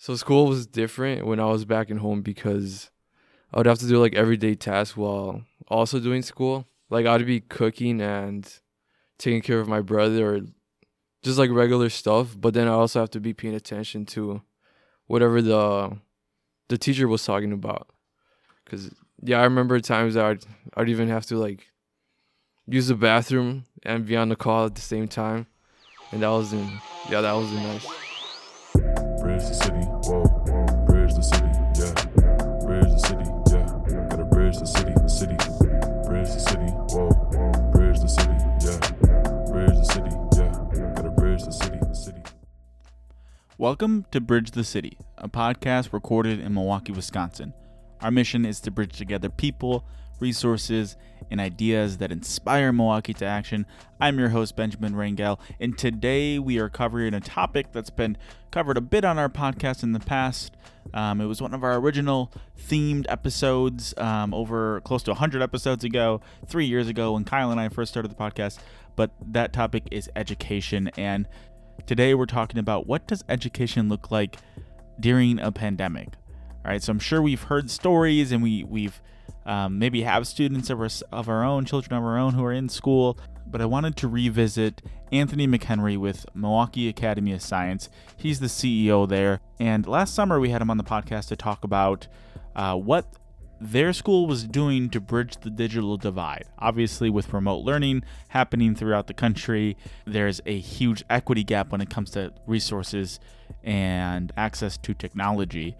So school was different when I was back in home because I would have to do like everyday tasks while also doing school. Like I'd be cooking and taking care of my brother or just like regular stuff, but then I also have to be paying attention to whatever the the teacher was talking about. Cuz yeah, I remember times I'd I'd even have to like use the bathroom and be on the call at the same time. And that was in yeah, that was nice. Welcome to Bridge the City, a podcast recorded in Milwaukee, Wisconsin. Our mission is to bridge together people, resources, and ideas that inspire Milwaukee to action. I'm your host, Benjamin Rangel, and today we are covering a topic that's been covered a bit on our podcast in the past. Um, it was one of our original themed episodes um, over close to 100 episodes ago, three years ago, when Kyle and I first started the podcast. But that topic is education. And today we're talking about what does education look like during a pandemic? All right, so I'm sure we've heard stories and we, we've um, maybe have students of our, of our own, children of our own who are in school. But I wanted to revisit Anthony McHenry with Milwaukee Academy of Science. He's the CEO there. And last summer, we had him on the podcast to talk about uh, what their school was doing to bridge the digital divide. Obviously, with remote learning happening throughout the country, there's a huge equity gap when it comes to resources and access to technology.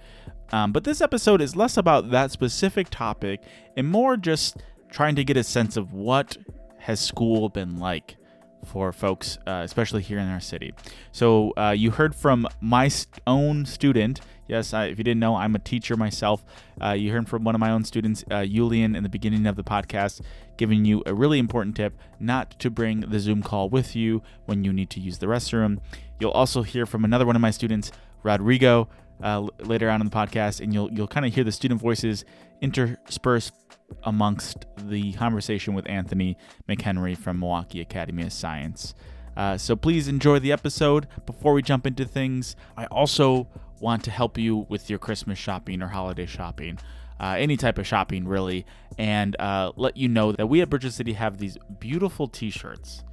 Um, but this episode is less about that specific topic and more just trying to get a sense of what has school been like for folks, uh, especially here in our city. So uh, you heard from my own student. Yes, I, if you didn't know, I'm a teacher myself. Uh, you heard from one of my own students, uh, Julian, in the beginning of the podcast, giving you a really important tip not to bring the Zoom call with you when you need to use the restroom. You'll also hear from another one of my students, Rodrigo, uh, later on in the podcast, and you'll you'll kind of hear the student voices interspersed amongst the conversation with Anthony McHenry from Milwaukee Academy of Science. Uh, so please enjoy the episode. Before we jump into things, I also want to help you with your Christmas shopping or holiday shopping. Uh, any type of shopping, really, and uh, let you know that we at Bridge the City have these beautiful t shirts.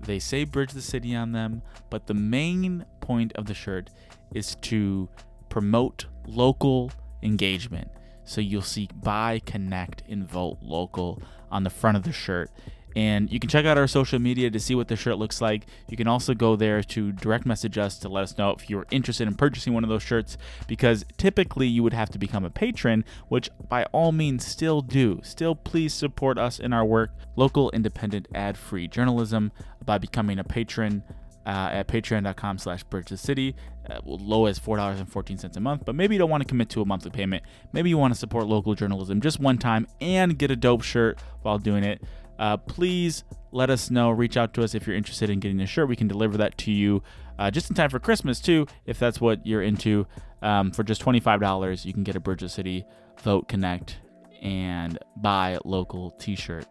They say Bridge the City on them, but the main point of the shirt is to promote local engagement. So you'll see buy, connect, and vote local on the front of the shirt. And you can check out our social media to see what the shirt looks like. You can also go there to direct message us to let us know if you're interested in purchasing one of those shirts, because typically you would have to become a patron, which by all means still do. Still, please support us in our work, local, independent, ad-free journalism by becoming a patron uh, at patreon.com slash bridge the city uh, low as $4.14 a month but maybe you don't want to commit to a monthly payment maybe you want to support local journalism just one time and get a dope shirt while doing it uh, please let us know. Reach out to us if you're interested in getting a shirt. We can deliver that to you uh, just in time for christmas too if that's what you're into. Um, for just $25 you can get a bridge the city vote connect and buy local t-shirt.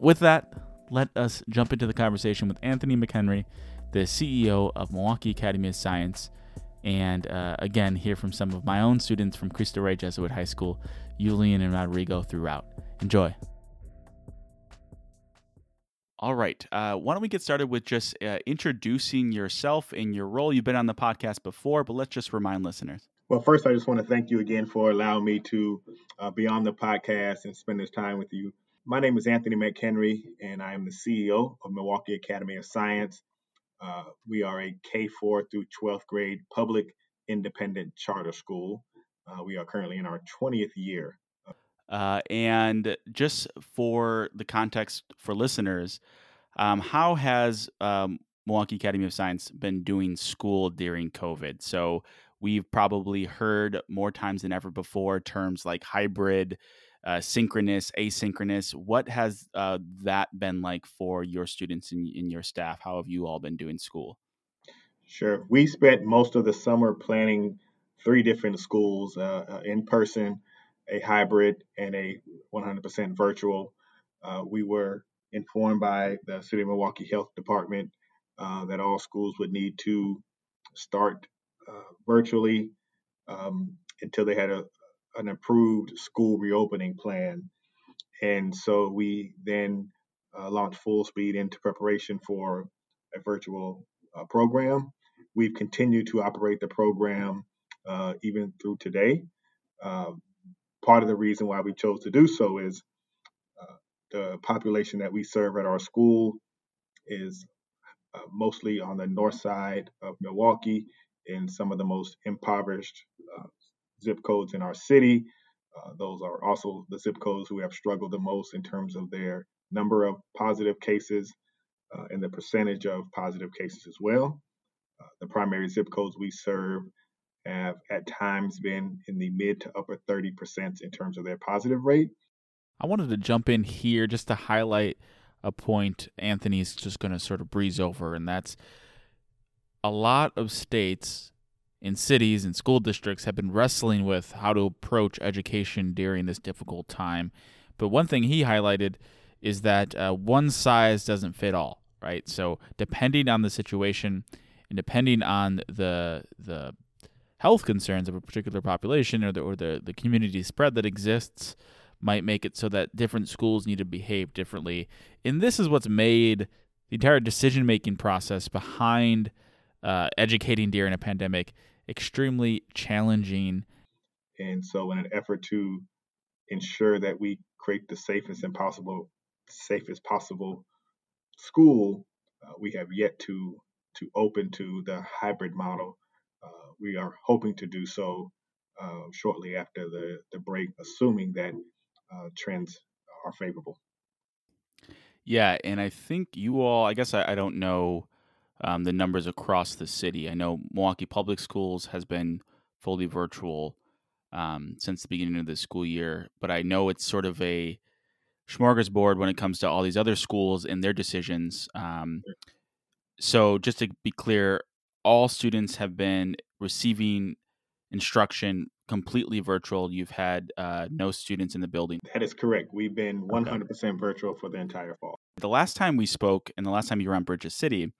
With that let us jump into the conversation with anthony mchenry the CEO of Milwaukee Academy of Science, and uh, again, hear from some of my own students from Cristo Rey Jesuit High School, Julian and Rodrigo throughout. Enjoy. All right. Uh, why don't we get started with just uh, introducing yourself and your role? You've been on the podcast before, but let's just remind listeners. Well, first, I just want to thank you again for allowing me to uh, be on the podcast and spend this time with you. My name is Anthony McHenry, and I am the CEO of Milwaukee Academy of Science. Uh, we are a K 4 through 12th grade public independent charter school. Uh, we are currently in our 20th year. Uh, and just for the context for listeners, um, how has um, Milwaukee Academy of Science been doing school during COVID? So we've probably heard more times than ever before terms like hybrid, uh, synchronous, asynchronous. What has uh, that been like for your students and, and your staff? How have you all been doing school? Sure. We spent most of the summer planning three different schools uh, uh in person, a hybrid, and a 100% virtual. Uh, we were informed by the City of Milwaukee Health Department uh, that all schools would need to start virtually um, until they had a, an approved school reopening plan. And so we then uh, launched full speed into preparation for a virtual uh, program. We've continued to operate the program uh, even through today. Uh, part of the reason why we chose to do so is uh, the population that we serve at our school is uh, mostly on the north side of Milwaukee in some of the most impoverished uh, zip codes in our city. Uh, those are also the zip codes who have struggled the most in terms of their number of positive cases uh, and the percentage of positive cases as well. Uh, the primary zip codes we serve have at times been in the mid to upper 30% in terms of their positive rate. I wanted to jump in here just to highlight a point Anthony's just going to sort of breeze over, and that's a lot of states in cities and school districts have been wrestling with how to approach education during this difficult time. But one thing he highlighted is that uh, one size doesn't fit all, right? So depending on the situation and depending on the the health concerns of a particular population or the or the, the community spread that exists might make it so that different schools need to behave differently. And this is what's made the entire decision making process behind uh, educating during a pandemic extremely challenging. And so, in an effort to ensure that we create the safest and possible safest possible school, uh, we have yet to to open to the hybrid model. We are hoping to do so uh, shortly after the, the break, assuming that uh, trends are favorable. Yeah, and I think you all, I guess I, I don't know um, the numbers across the city. I know Milwaukee Public Schools has been fully virtual um, since the beginning of the school year, but I know it's sort of a smorgasbord when it comes to all these other schools and their decisions. Um, so, just to be clear, all students have been receiving instruction completely virtual. You've had uh, no students in the building. That is correct. We've been 100% okay. virtual for the entire fall. The last time we spoke, and the last time you were on Bridges City,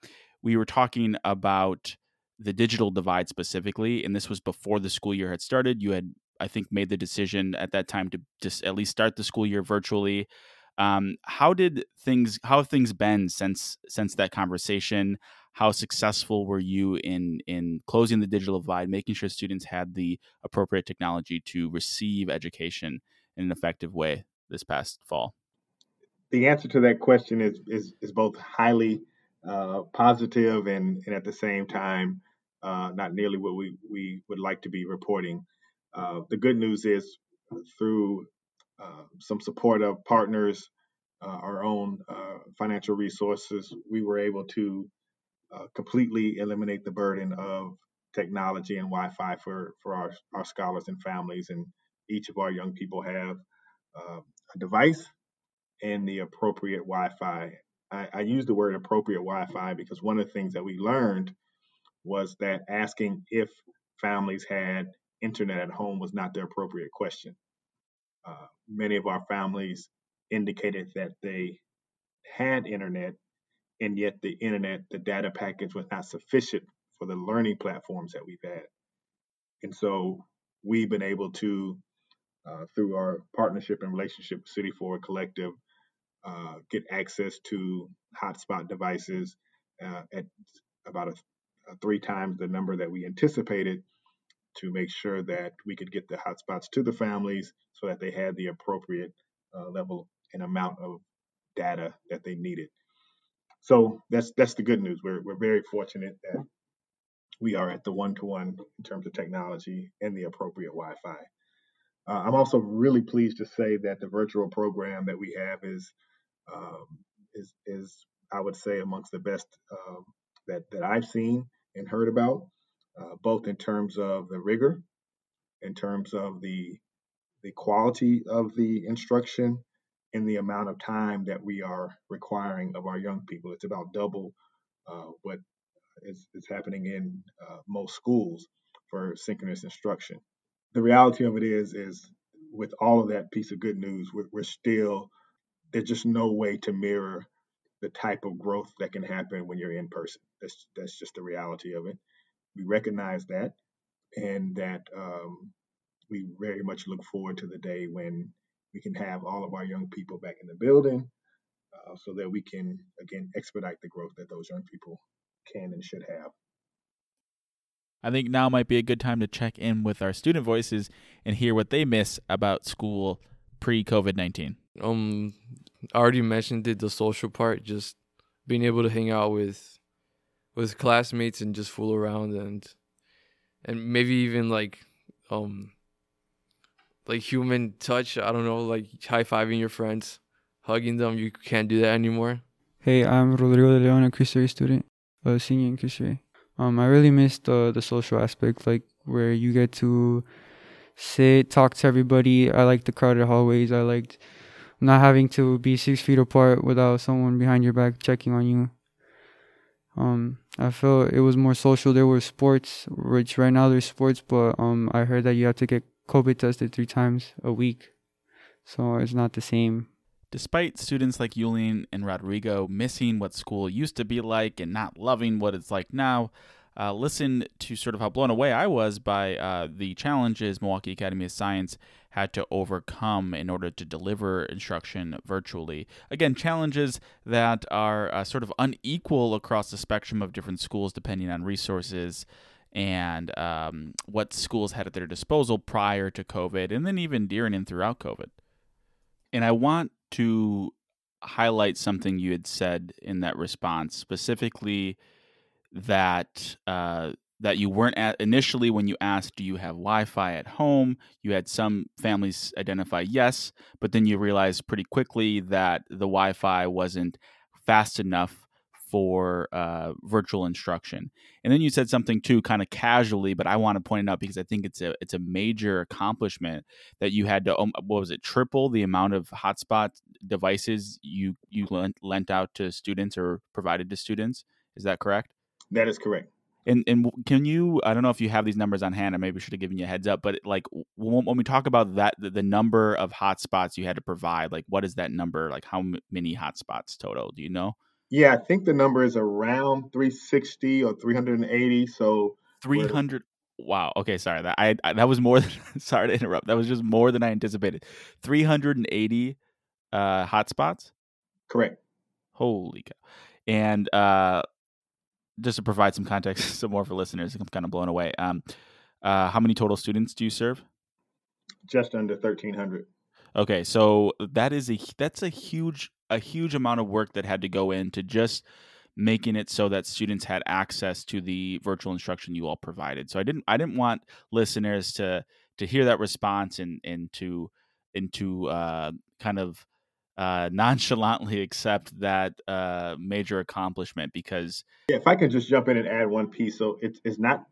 we were talking about the digital divide specifically, and this was before the school year had started. You had, I think, made the decision at that time to just at least start the school year virtually. Um, how did things? How have things been since since that conversation? How successful were you in in closing the digital divide, making sure students had the appropriate technology to receive education in an effective way this past fall? The answer to that question is is, is both highly uh, positive and, and at the same time uh, not nearly what we, we would like to be reporting. Uh, the good news is through uh, some support of partners, uh, our own uh, financial resources, we were able to completely eliminate the burden of technology and Wi-Fi for, for our, our scholars and families. And each of our young people have a device and the appropriate Wi-Fi I, I use the word appropriate Wi-Fi because one of the things that we learned was that asking if families had internet at home was not the appropriate question. Uh, many of our families indicated that they had internet, and yet the internet, the data package was not sufficient for the learning platforms that we've had. And so we've been able to, uh, through our partnership and relationship with City Forward Collective, uh, get access to hotspot devices uh, at about a, a three times the number that we anticipated to make sure that we could get the hotspots to the families so that they had the appropriate uh, level and amount of data that they needed. So that's that's the good news. We're we're very fortunate that we are at the one to one in terms of technology and the appropriate Wi-Fi. Uh, I'm also really pleased to say that the virtual program that we have is um, is is I would say amongst the best um, that that I've seen and heard about, uh, both in terms of the rigor, in terms of the the quality of the instruction, and the amount of time that we are requiring of our young people. It's about double uh, what is, is happening in uh, most schools for synchronous instruction. The reality of it is, is with all of that piece of good news, we're, we're still there's just no way to mirror the type of growth that can happen when you're in person. That's that's just the reality of it. We recognize that, and that um, we very much look forward to the day when we can have all of our young people back in the building uh, so that we can, again, expedite the growth that those young people can and should have. I think now might be a good time to check in with our student voices and hear what they miss about school pre COVID 19. Um, I already mentioned it, the social part, just being able to hang out with with classmates and just fool around and and maybe even like um like human touch. I don't know, like high fiving your friends, hugging them. You can't do that anymore. Hey, I'm Rodrigo de Leon, a Cristo student, a senior in Cristo. Um, I really miss the the social aspect, like where you get to sit, talk to everybody. I like the crowded hallways. I liked not having to be six feet apart without someone behind your back checking on you. Um, I felt it was more social. There were sports, which right now there's sports, but um, I heard that you have to get COVID tested three times a week, so it's not the same. Despite students like Julian and Rodrigo missing what school used to be like and not loving what it's like now, uh, listen to sort of how blown away I was by uh, the challenges Milwaukee Academy of Science had to overcome in order to deliver instruction virtually. Again, challenges that are uh, sort of unequal across the spectrum of different schools depending on resources and um, what schools had at their disposal prior to COVID and then even during and throughout COVID. And I want to highlight something you had said in that response, specifically that uh, that you weren't at initially when you asked, "Do you have Wi-Fi at home?" You had some families identify yes, but then you realized pretty quickly that the Wi-Fi wasn't fast enough for uh, virtual instruction. And then you said something too, kind of casually, but I want to point it out because I think it's a it's a major accomplishment that you had to um, what was it triple the amount of hotspot devices you you lent, lent out to students or provided to students. Is that correct? That is correct. And and can you? I don't know if you have these numbers on hand. I maybe should have given you a heads up. But like when, when we talk about that, the, the, number of hotspots you had to provide, like what is that number? Like how m- many hotspots total? Do you know? Yeah, I think the number is around 360 or 380. So 300. Wow. Okay. Sorry. That I, I, that was more than. sorry to interrupt. That was just more than I anticipated. 380 uh, hotspots. Correct. Holy cow! And uh, just to provide some context, some more for listeners, I'm kind of blown away. Um, uh, how many total students do you serve? Just under 1,300. Okay, so that is a that's a huge a huge amount of work that had to go into just making it so that students had access to the virtual instruction you all provided. So I didn't I didn't want listeners to to hear that response and and to and to uh, kind of uh, nonchalantly accept that uh, major accomplishment because yeah, if I can just jump in and add one piece, so it's it's not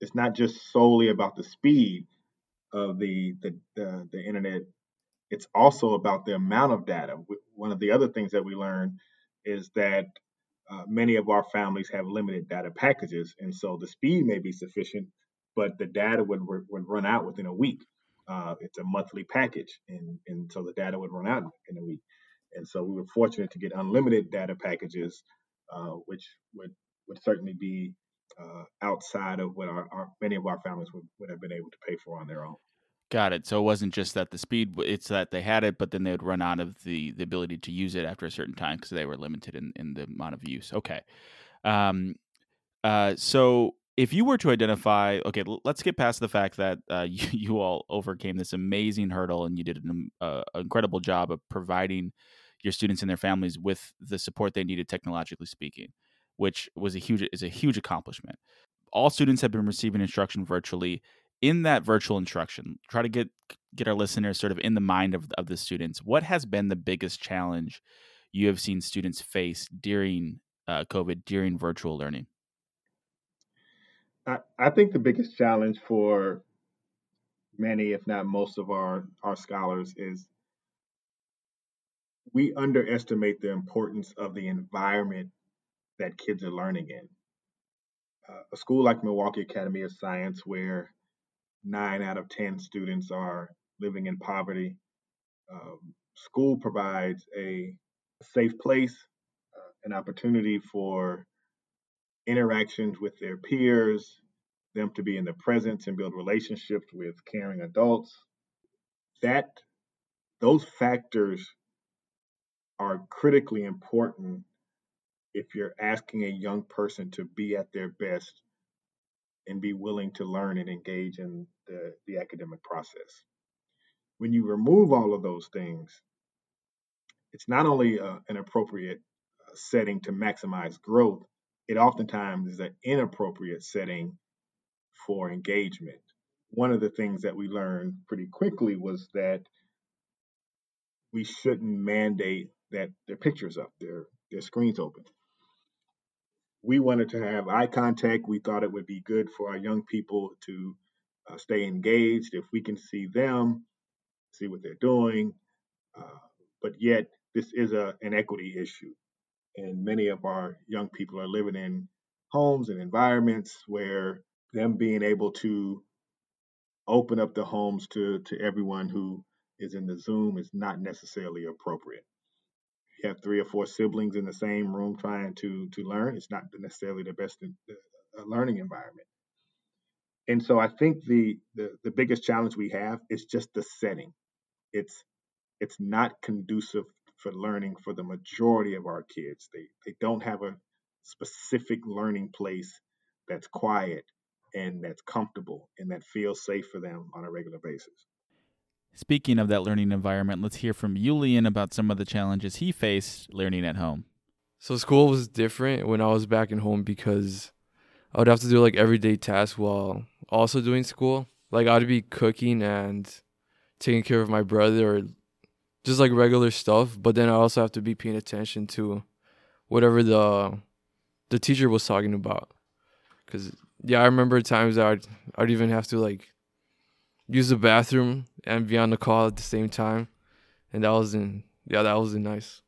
it's not just solely about the speed of the the the, the internet. It's also about the amount of data. One of the other things that we learned is that uh, many of our families have limited data packages, and so the speed may be sufficient, but the data would would run out within a week. Uh, it's a monthly package, and, and so the data would run out in a week. And so we were fortunate to get unlimited data packages, uh, which would would certainly be uh, outside of what our, our, many of our families would, would have been able to pay for on their own. Got it. So it wasn't just that the speed; it's that they had it, but then they would run out of the the ability to use it after a certain time because they were limited in in the amount of use. Okay. Um. Uh. So if you were to identify, okay, let's get past the fact that uh, you, you, all overcame this amazing hurdle and you did an uh, incredible job of providing your students and their families with the support they needed technologically speaking, which was a huge is a huge accomplishment. All students have been receiving instruction virtually. In that virtual instruction, try to get get our listeners sort of in the mind of of the students. What has been the biggest challenge you have seen students face during uh, COVID, during virtual learning? I, I think the biggest challenge for many, if not most of our, our scholars is we underestimate the importance of the environment that kids are learning in. Uh, a school like Milwaukee Academy of Science, where nine out of 10 students are living in poverty, um, school provides a safe place, uh, an opportunity for interactions with their peers, them to be in the presence and build relationships with caring adults. That those factors are critically important if you're asking a young person to be at their best and be willing to learn and engage in the, the academic process. When you remove all of those things, it's not only uh, an appropriate uh, setting to maximize growth, it oftentimes is an inappropriate setting for engagement. One of the things that we learned pretty quickly was that we shouldn't mandate that their pictures up, their their screens open. We wanted to have eye contact. We thought it would be good for our young people to uh, stay engaged if we can see them, see what they're doing. Uh, but yet, this is a, an equity issue. And many of our young people are living in homes and environments where them being able to open up the homes to, to everyone who is in the Zoom is not necessarily appropriate. You have three or four siblings in the same room trying to to learn. It's not necessarily the best in, uh, learning environment. And so I think the, the the biggest challenge we have is just the setting. It's it's not conducive for learning for the majority of our kids. They they don't have a specific learning place that's quiet and that's comfortable and that feels safe for them on a regular basis. Speaking of that learning environment, let's hear from Julian about some of the challenges he faced learning at home. So school was different when I was back in home because I would have to do like everyday tasks while also doing school. Like I'd be cooking and taking care of my brother or just like regular stuff, but then I also have to be paying attention to whatever the the teacher was talking about. Cuz yeah, I remember times I'd, I'd even have to like use the bathroom and be on the call at the same time, and that wasn't yeah that wasn't nice.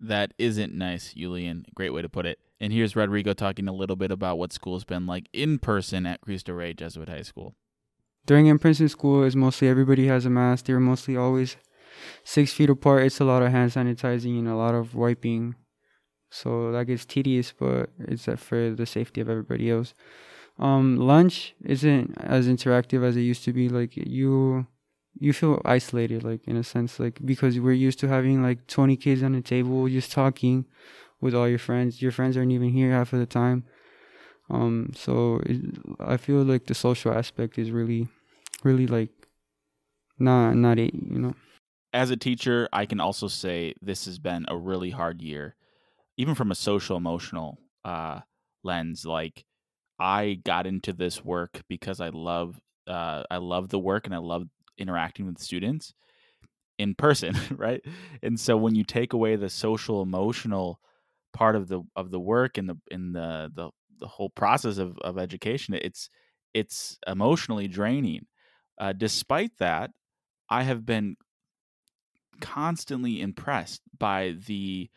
That isn't nice, Julian. Great way to put it. And here's Rodrigo talking a little bit about what school's been like in person at Cristo Rey Jesuit High School. During in-person school, is mostly everybody has a mask. They're mostly always six feet apart. It's a lot of hand sanitizing and a lot of wiping. So that gets tedious, but it's for the safety of everybody else. Um, lunch isn't as interactive as it used to be. Like you, you feel isolated, like in a sense, like because we're used to having like 20 kids on the table just talking with all your friends. Your friends aren't even here half of the time. Um, so it, I feel like the social aspect is really, really like not not it, you know. As a teacher, I can also say this has been a really hard year, even from a social emotional uh, lens. Like I got into this work because I love uh, I love the work and I love interacting with students in person, right? And so when you take away the social emotional part of the of the work and the in the the the whole process of of education, it's it's emotionally draining. Uh, despite that, I have been constantly impressed by the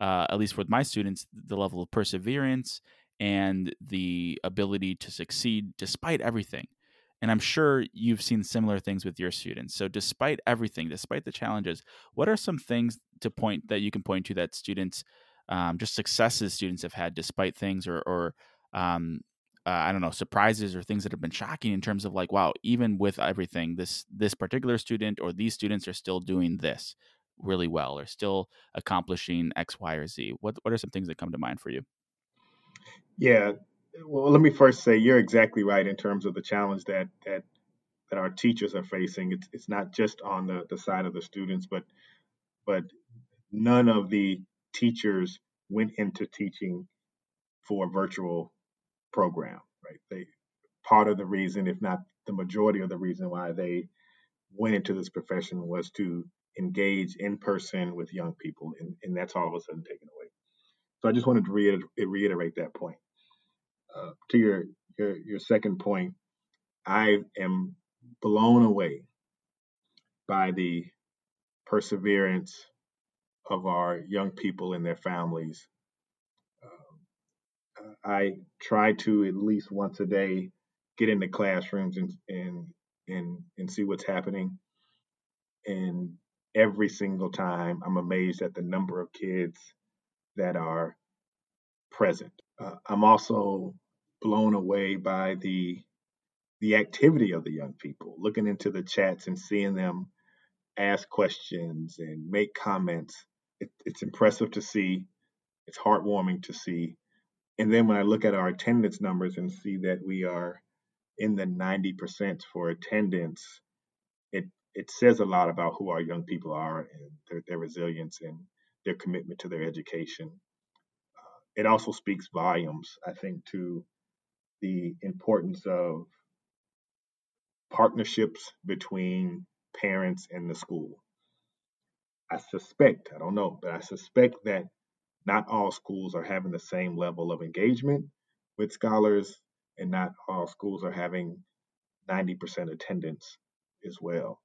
uh, at least with my students the level of perseverance and the ability to succeed despite everything. And I'm sure you've seen similar things with your students. So, despite everything, despite the challenges, what are some things to point that you can point to that students, um, just successes students have had despite things, or, or um, uh, I don't know, surprises or things that have been shocking in terms of like, wow, even with everything, this this particular student or these students are still doing this really well, or still accomplishing X, Y, or Z. What what are some things that come to mind for you? Yeah. Well, let me first say you're exactly right in terms of the challenge that that that our teachers are facing. It's it's not just on the, the side of the students, but but none of the teachers went into teaching for a virtual program, right? They part of the reason, if not the majority of the reason why they went into this profession was to engage in person with young people, and, and that's all of a sudden taken away. So I just wanted to reiterate, reiterate that point. Uh, to your, your your second point, I am blown away by the perseverance of our young people and their families. Uh, I try to at least once a day get into classrooms and and and and see what's happening. And every single time, I'm amazed at the number of kids that are present. Uh, I'm also blown away by the the activity of the young people, looking into the chats and seeing them ask questions and make comments. It, it's impressive to see. It's heartwarming to see. And then when I look at our attendance numbers and see that we are in the 90% for attendance, it it says a lot about who our young people are and their, their resilience and their commitment to their education. Uh, it also speaks volumes, I think, to the importance of partnerships between parents and the school. I suspect, I don't know, but I suspect that not all schools are having the same level of engagement with scholars, and not all schools are having 90% attendance as well.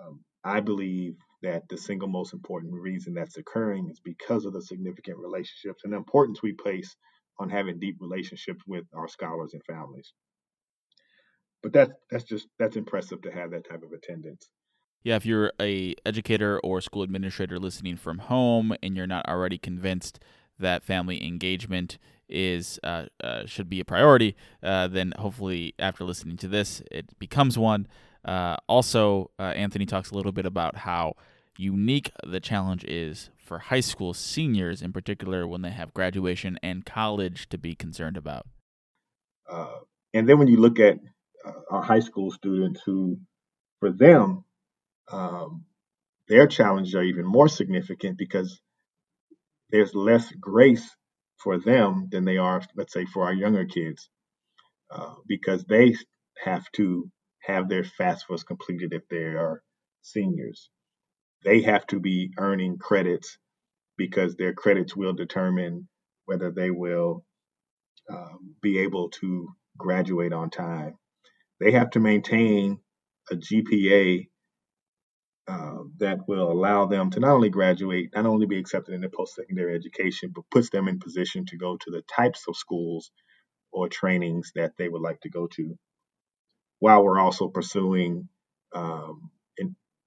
Um, I believe that the single most important reason that's occurring is because of the significant relationships and the importance we place on having deep relationships with our scholars and families. But that's that's just that's impressive to have that type of attendance. Yeah, if you're a educator or school administrator listening from home and you're not already convinced that family engagement is uh, uh, should be a priority, uh, then hopefully after listening to this, it becomes one. Uh, also, uh, Anthony talks a little bit about how unique the challenge is for high school seniors, in particular when they have graduation and college to be concerned about. Uh, and then when you look at our high school students, who for them um, their challenges are even more significant because there's less grace for them than they are, let's say, for our younger kids, uh, because they have to have their FAFSAs completed if they are seniors. They have to be earning credits because their credits will determine whether they will um, be able to graduate on time. They have to maintain a GPA uh, that will allow them to not only graduate, not only be accepted into post-secondary education, but puts them in position to go to the types of schools or trainings that they would like to go to, while we're also pursuing um,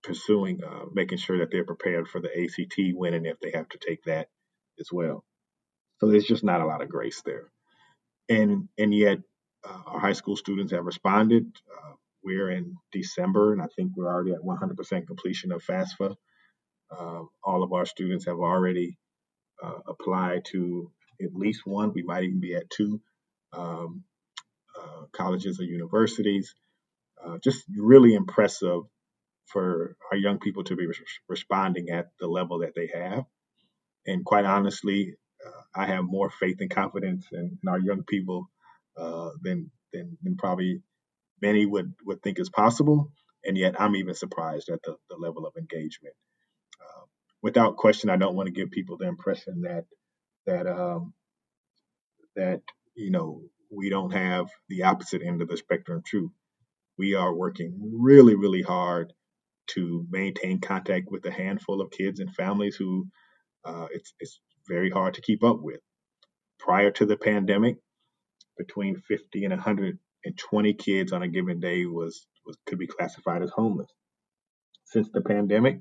pursuing uh, making sure that they're prepared for the ACT winning if they have to take that as well. So there's just not a lot of grace there, and and yet uh, our high school students have responded. Uh, we're in December, and I think we're already at 100% completion of FAFSA. Uh, all of our students have already uh, applied to at least one. We might even be at two um, uh, colleges or universities. Just really impressive for our young people to be re- responding at the level that they have. And quite honestly, uh, I have more faith and confidence in, in our young people uh, than, than than probably many would, would think is possible. And yet I'm even surprised at the, the level of engagement. Uh, without question, I don't want to give people the impression that that um, that you know we don't have the opposite end of the spectrum true. We are working really, really hard to maintain contact with a handful of kids and families who uh, it's it's very hard to keep up with. Prior to the pandemic, between 50 and 120 kids on a given day was, was could be classified as homeless. Since the pandemic,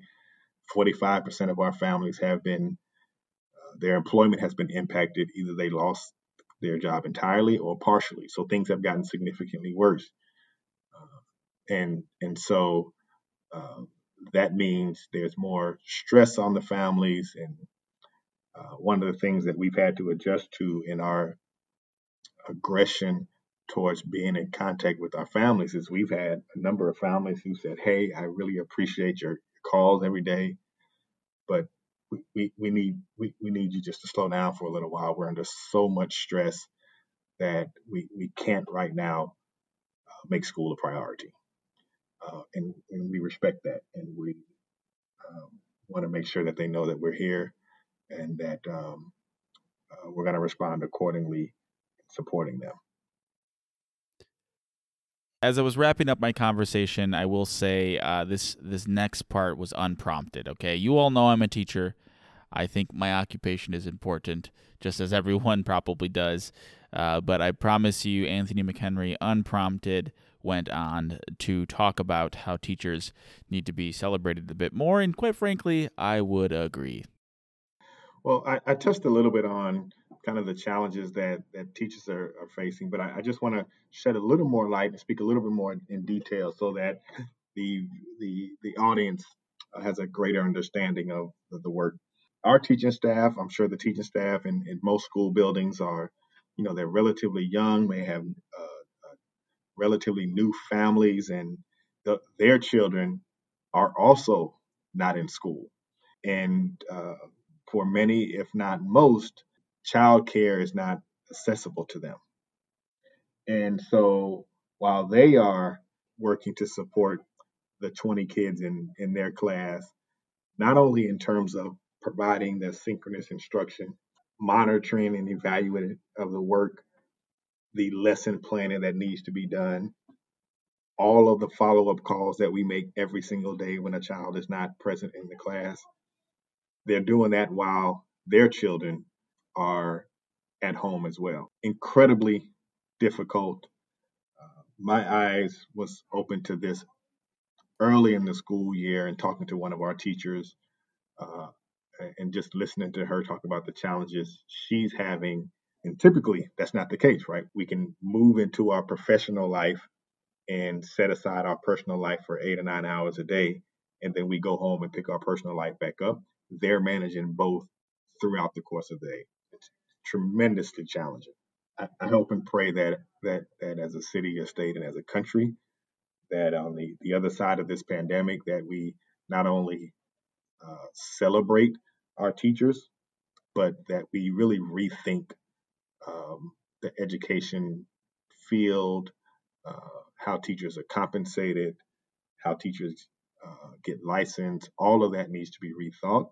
45% of our families have been uh, their employment has been impacted. Either they lost their job entirely or partially. So things have gotten significantly worse. Uh, and and so uh, that means there's more stress on the families. And uh, one of the things that we've had to adjust to in our aggression towards being in contact with our families is we've had a number of families who said, Hey, I really appreciate your calls every day, but we, we, we need we, we need you just to slow down for a little while. We're under so much stress that we, we can't right now uh, make school a priority. Uh, and, and we respect that and we um, want to make sure that they know that we're here and that um, uh, we're going to respond accordingly supporting them as I was wrapping up my conversation, I will say uh, this this next part was unprompted. Okay, you all know I'm a teacher. I think my occupation is important, just as everyone probably does. Uh, but I promise you, Anthony McHenry, unprompted, went on to talk about how teachers need to be celebrated a bit more, and quite frankly, I would agree. Well, I, I touched a little bit on kind of the challenges that, that teachers are, are facing, but I, I just want to shed a little more light and speak a little bit more in detail so that the the the audience has a greater understanding of the, the work. Our teaching staff, I'm sure the teaching staff in, in most school buildings are, you know, they're relatively young, may have uh, relatively new families, and the, their children are also not in school. And uh, for many, if not most, childcare is not accessible to them. And so while they are working to support the 20 kids in, in their class, not only in terms of providing the synchronous instruction, monitoring and evaluating of the work, the lesson planning that needs to be done, all of the follow up calls that we make every single day when a child is not present in the class. They're doing that while their children are at home as well. Incredibly difficult. Uh, my eyes was open to this early in the school year and talking to one of our teachers uh, and just listening to her talk about the challenges she's having. And typically, that's not the case, right? We can move into our professional life and set aside our personal life for eight or nine hours a day, and then we go home and pick our personal life back up. They're managing both throughout the course of the day. It's tremendously challenging. I, I hope and pray that that that as a city, a state, and as a country, that on the, the other side of this pandemic that we not only uh, celebrate our teachers, but that we really rethink um, the education field, uh, how teachers are compensated, how teachers uh, get licensed. All of that needs to be rethought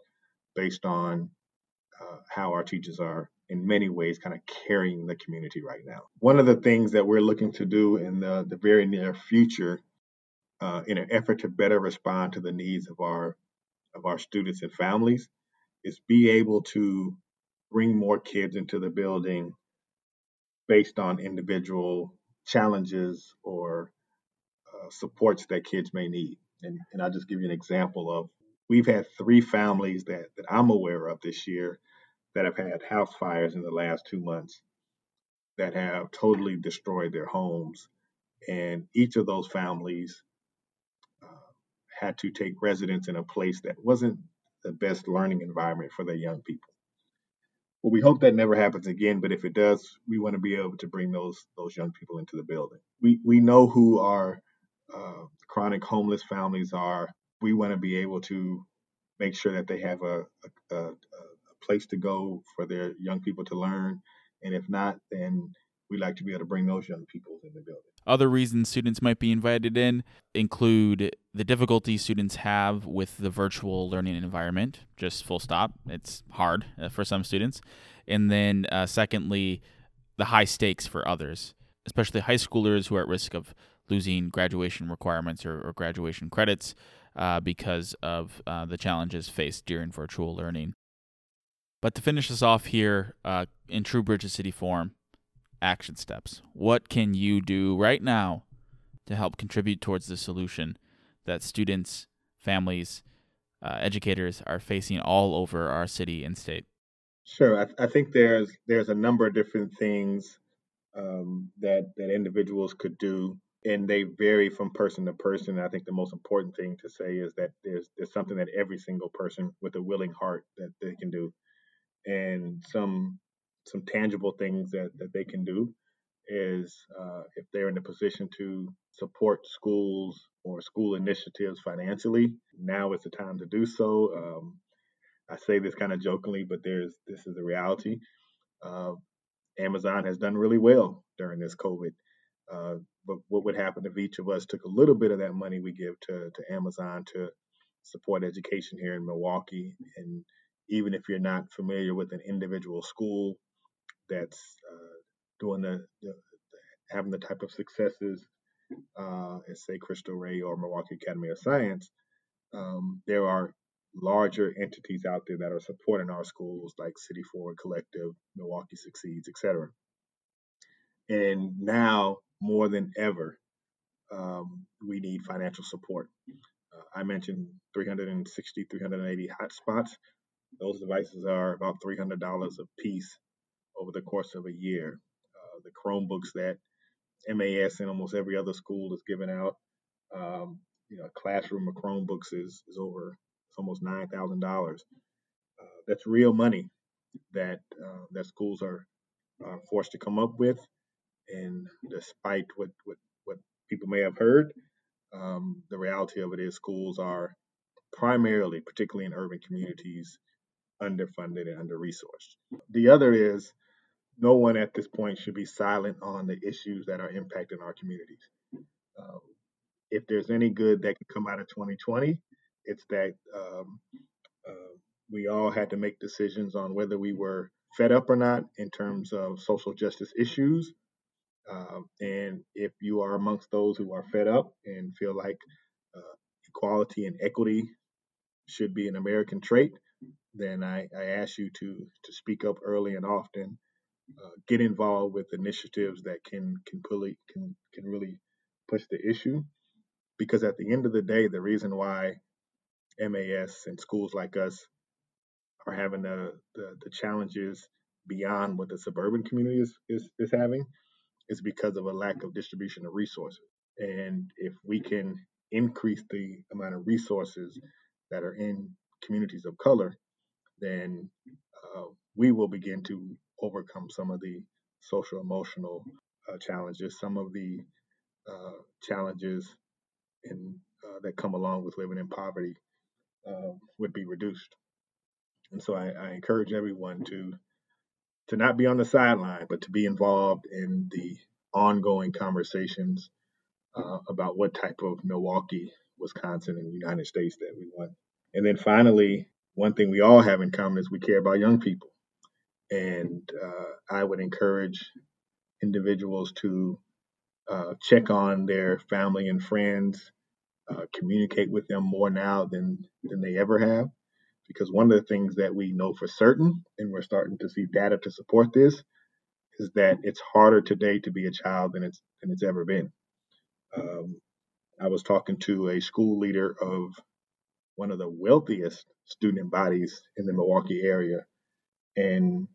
based on uh, how our teachers are in many ways kind of carrying the community right now. One of the things that we're looking to do in the, the very near future uh, in an effort to better respond to the needs of our of our students and families is be able to bring more kids into the building based on individual challenges or uh, supports that kids may need. And, and I'll just give you an example of we've had three families that, that I'm aware of this year that have had house fires in the last two months that have totally destroyed their homes. And each of those families uh, had to take residence in a place that wasn't the best learning environment for their young people. Well, we hope that never happens again, but if it does, we want to be able to bring those those young people into the building. We we know who our uh, chronic homeless families are. We want to be able to make sure that they have a, a, a, a place to go for their young people to learn, and if not, then we like to be able to bring those young people in the building. Other reasons students might be invited in include the difficulty students have with the virtual learning environment, just full stop. It's hard uh, for some students. And then, uh, secondly, the high stakes for others, especially high schoolers who are at risk of losing graduation requirements or, or graduation credits uh, because of uh, the challenges faced during virtual learning. But to finish us off here, uh, in true Bridge City form, action steps. What can you do right now to help contribute towards the solution that students, families, uh, educators are facing all over our city and state? Sure, I, I think there's there's a number of different things um, that that individuals could do, and they vary from person to person. I think the most important thing to say is that there's there's something that every single person with a willing heart that they can do, and some some tangible things that, that they can do is uh, if they're in a position to support schools or school initiatives financially, now is the time to do so. Um, I say this kind of jokingly, but there's this is the reality. Uh, Amazon has done really well during this COVID. Uh, but what would happen if each of us took a little bit of that money we give to, to Amazon to support education here in Milwaukee? And even if you're not familiar with an individual school, that's uh, doing the, the, having the type of successes uh, as say Cristo Rey or Milwaukee Academy of Science, um, there are larger entities out there that are supporting our schools like City Forward Collective, Milwaukee Succeeds, etc. And now more than ever, um, we need financial support. Uh, I mentioned 360, 380 hotspots. Those devices are about $300 a piece over the course of a year. Uh, the Chromebooks that MAS and almost every other school is giving out, um, you know, a classroom of Chromebooks is, is over, it's almost $9,000. Uh, that's real money that, uh, that schools are forced to come up with. And despite what, what, what people may have heard, um, the reality of it is schools are primarily, particularly in urban communities, underfunded and under resourced. The other is no one at this point should be silent on the issues that are impacting our communities. Um, if there's any good that can come out of 2020, it's that um, uh, we all had to make decisions on whether we were fed up or not in terms of social justice issues. Uh, and if you are amongst those who are fed up and feel like uh, equality and equity should be an American trait, then I, I ask you to to speak up early and often. Uh, get involved with initiatives that can can really can can really push the issue, because at the end of the day, the reason why MAS and schools like us are having the the, the challenges beyond what the suburban community is, is is having is because of a lack of distribution of resources. And if we can increase the amount of resources that are in communities of color, then uh, we will begin to overcome some of the social emotional uh, challenges, some of the uh, challenges in, uh, that come along with living in poverty um, would be reduced. And so I, I, encourage everyone to to not be on the sideline, but to be involved in the ongoing conversations uh, about what type of Milwaukee, Wisconsin, and United States that we want. And then finally, one thing we all have in common is we care about young people. And uh, I would encourage individuals to uh, check on their family and friends, uh, communicate with them more now than, than they ever have. Because one of the things that we know for certain, and we're starting to see data to support this, is that it's harder today to be a child than it's than it's ever been. Um, I was talking to a school leader of one of the wealthiest student bodies in the Milwaukee area, and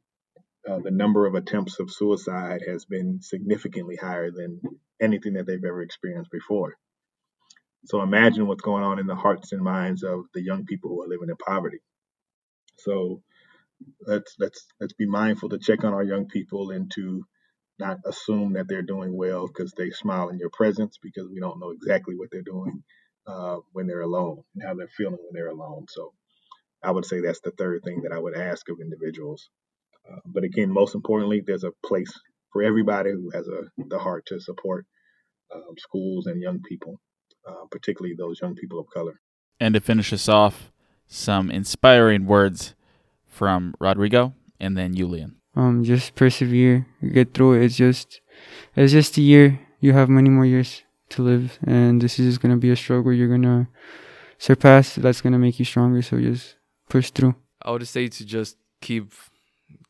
uh, the number of attempts of suicide has been significantly higher than anything that they've ever experienced before. So imagine what's going on in the hearts and minds of the young people who are living in poverty. So let's let's let's be mindful to check on our young people and to not assume that they're doing well because they smile in your presence because we don't know exactly what they're doing uh, when they're alone and how they're feeling when they're alone. So I would say that's the third thing that I would ask of individuals. Uh, but again, most importantly, there's a place for everybody who has a the heart to support um, schools and young people, uh, particularly those young people of color. And to finish us off, some inspiring words from Rodrigo and then Julian. Um, just persevere, get through it. It's just, it's just a year. You have many more years to live, and this is just gonna be a struggle. You're gonna surpass. That's gonna make you stronger. So just push through. I would say to just keep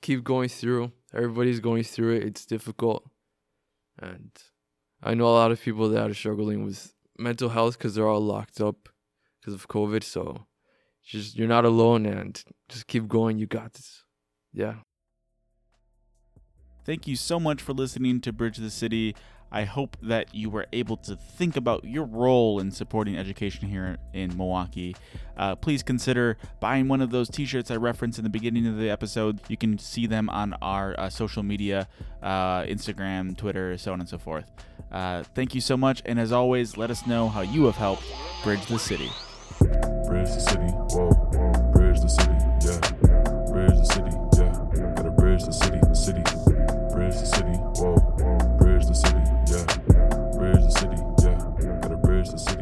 keep going through. Everybody's going through it. It's difficult, and I know a lot of people that are struggling with mental health because they're all locked up because of COVID. So just you're not alone, and just keep going. You got this. Yeah. Thank you so much for listening to Bridge the City. I hope that you were able to think about your role in supporting education here in Milwaukee. Uh, please consider buying one of those t shirts I referenced in the beginning of the episode. You can see them on our uh, social media uh, Instagram, Twitter, so on and so forth. Uh, thank you so much. And as always, let us know how you have helped bridge the city. Bridge the city, whoa. Bridge the city, yeah. Bridge the city, yeah. Gotta bridge the city, City. Bridge the city. Justice